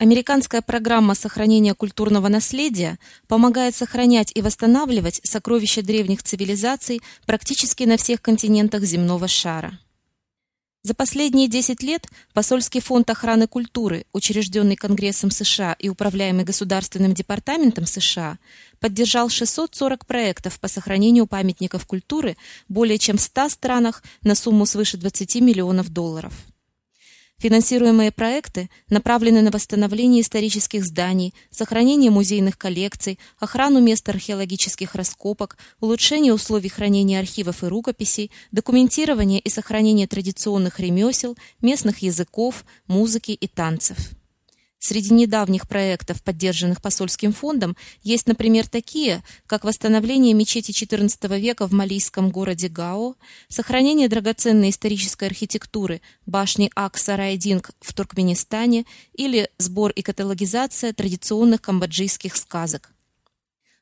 Американская программа сохранения культурного наследия помогает сохранять и восстанавливать сокровища древних цивилизаций практически на всех континентах земного шара. За последние 10 лет Посольский фонд охраны культуры, учрежденный Конгрессом США и управляемый Государственным департаментом США, поддержал 640 проектов по сохранению памятников культуры более чем в 100 странах на сумму свыше 20 миллионов долларов. Финансируемые проекты направлены на восстановление исторических зданий, сохранение музейных коллекций, охрану мест археологических раскопок, улучшение условий хранения архивов и рукописей, документирование и сохранение традиционных ремесел, местных языков, музыки и танцев. Среди недавних проектов, поддержанных посольским фондом, есть, например, такие, как восстановление мечети XIV века в малийском городе Гао, сохранение драгоценной исторической архитектуры башни Ак-Сарайдинг в Туркменистане или сбор и каталогизация традиционных камбоджийских сказок.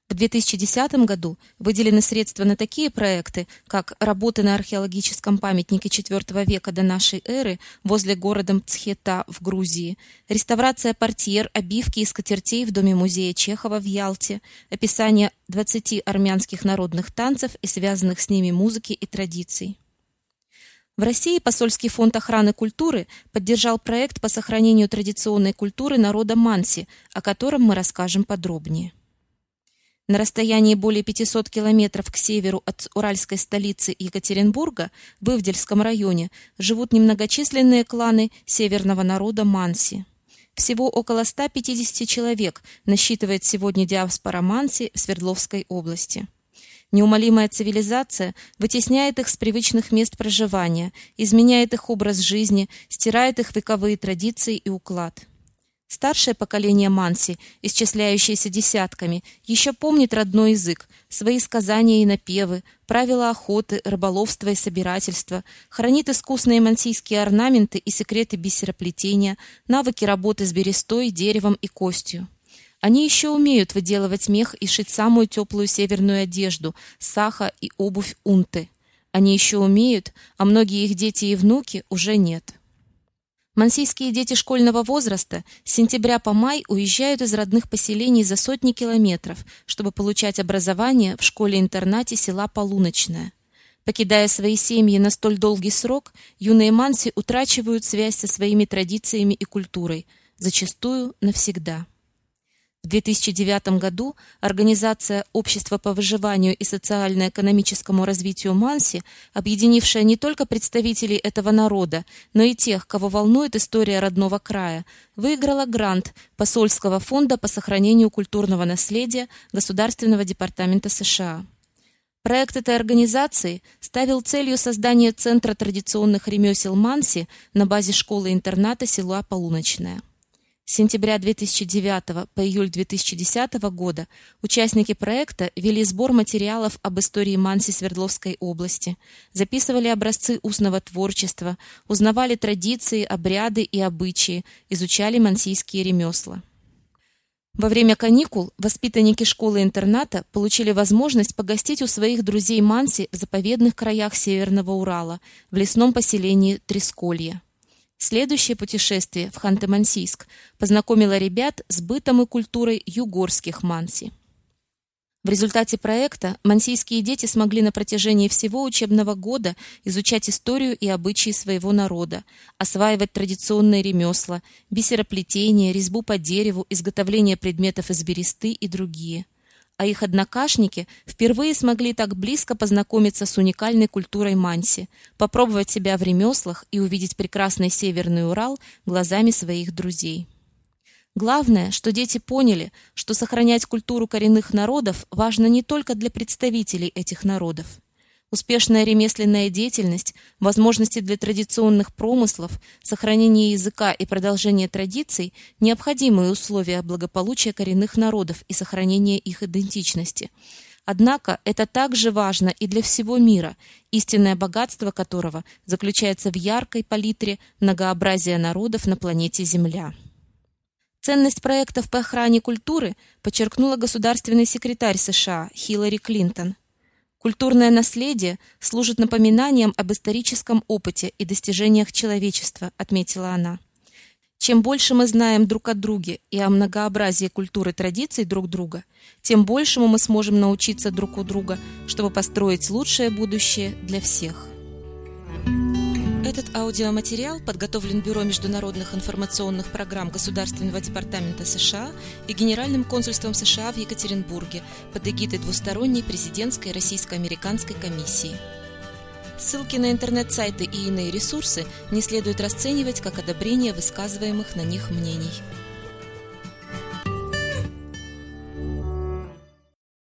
В 2010 году выделены средства на такие проекты, как работы на археологическом памятнике IV века до нашей эры возле города Мцхета в Грузии, реставрация портьер, обивки и скатертей в Доме музея Чехова в Ялте, описание 20 армянских народных танцев и связанных с ними музыки и традиций. В России посольский фонд охраны культуры поддержал проект по сохранению традиционной культуры народа Манси, о котором мы расскажем подробнее. На расстоянии более 500 километров к северу от уральской столицы Екатеринбурга, в Ивдельском районе, живут немногочисленные кланы северного народа Манси. Всего около 150 человек насчитывает сегодня диаспора Манси в Свердловской области. Неумолимая цивилизация вытесняет их с привычных мест проживания, изменяет их образ жизни, стирает их вековые традиции и уклад. Старшее поколение манси, исчисляющееся десятками, еще помнит родной язык, свои сказания и напевы, правила охоты, рыболовства и собирательства, хранит искусные мансийские орнаменты и секреты бисероплетения, навыки работы с берестой, деревом и костью. Они еще умеют выделывать мех и шить самую теплую северную одежду, саха и обувь унты. Они еще умеют, а многие их дети и внуки уже нет. Мансийские дети школьного возраста с сентября по май уезжают из родных поселений за сотни километров, чтобы получать образование в школе-интернате села Полуночное. Покидая свои семьи на столь долгий срок, юные манси утрачивают связь со своими традициями и культурой, зачастую навсегда. В 2009 году организация Общество по выживанию и социально-экономическому развитию Манси, объединившая не только представителей этого народа, но и тех, кого волнует история родного края, выиграла грант Посольского фонда по сохранению культурного наследия Государственного департамента США. Проект этой организации ставил целью создание Центра традиционных ремесел Манси на базе школы-интерната села Полуночное. С сентября 2009 по июль 2010 года участники проекта вели сбор материалов об истории Манси Свердловской области, записывали образцы устного творчества, узнавали традиции, обряды и обычаи, изучали мансийские ремесла. Во время каникул воспитанники школы-интерната получили возможность погостить у своих друзей Манси в заповедных краях Северного Урала, в лесном поселении Тресколье. Следующее путешествие в Ханты-Мансийск познакомило ребят с бытом и культурой югорских манси. В результате проекта мансийские дети смогли на протяжении всего учебного года изучать историю и обычаи своего народа, осваивать традиционные ремесла, бисероплетение, резьбу по дереву, изготовление предметов из бересты и другие – а их однокашники впервые смогли так близко познакомиться с уникальной культурой Манси, попробовать себя в ремеслах и увидеть прекрасный Северный Урал глазами своих друзей. Главное, что дети поняли, что сохранять культуру коренных народов важно не только для представителей этих народов – Успешная ремесленная деятельность, возможности для традиционных промыслов, сохранение языка и продолжение традиций – необходимые условия благополучия коренных народов и сохранения их идентичности. Однако это также важно и для всего мира, истинное богатство которого заключается в яркой палитре многообразия народов на планете Земля. Ценность проектов по охране культуры подчеркнула государственный секретарь США Хиллари Клинтон – Культурное наследие служит напоминанием об историческом опыте и достижениях человечества, отметила она. Чем больше мы знаем друг о друге и о многообразии культуры традиций друг друга, тем большему мы сможем научиться друг у друга, чтобы построить лучшее будущее для всех. Этот аудиоматериал подготовлен Бюро международных информационных программ Государственного департамента США и Генеральным консульством США в Екатеринбурге под эгидой двусторонней президентской российско-американской комиссии. Ссылки на интернет-сайты и иные ресурсы не следует расценивать как одобрение высказываемых на них мнений.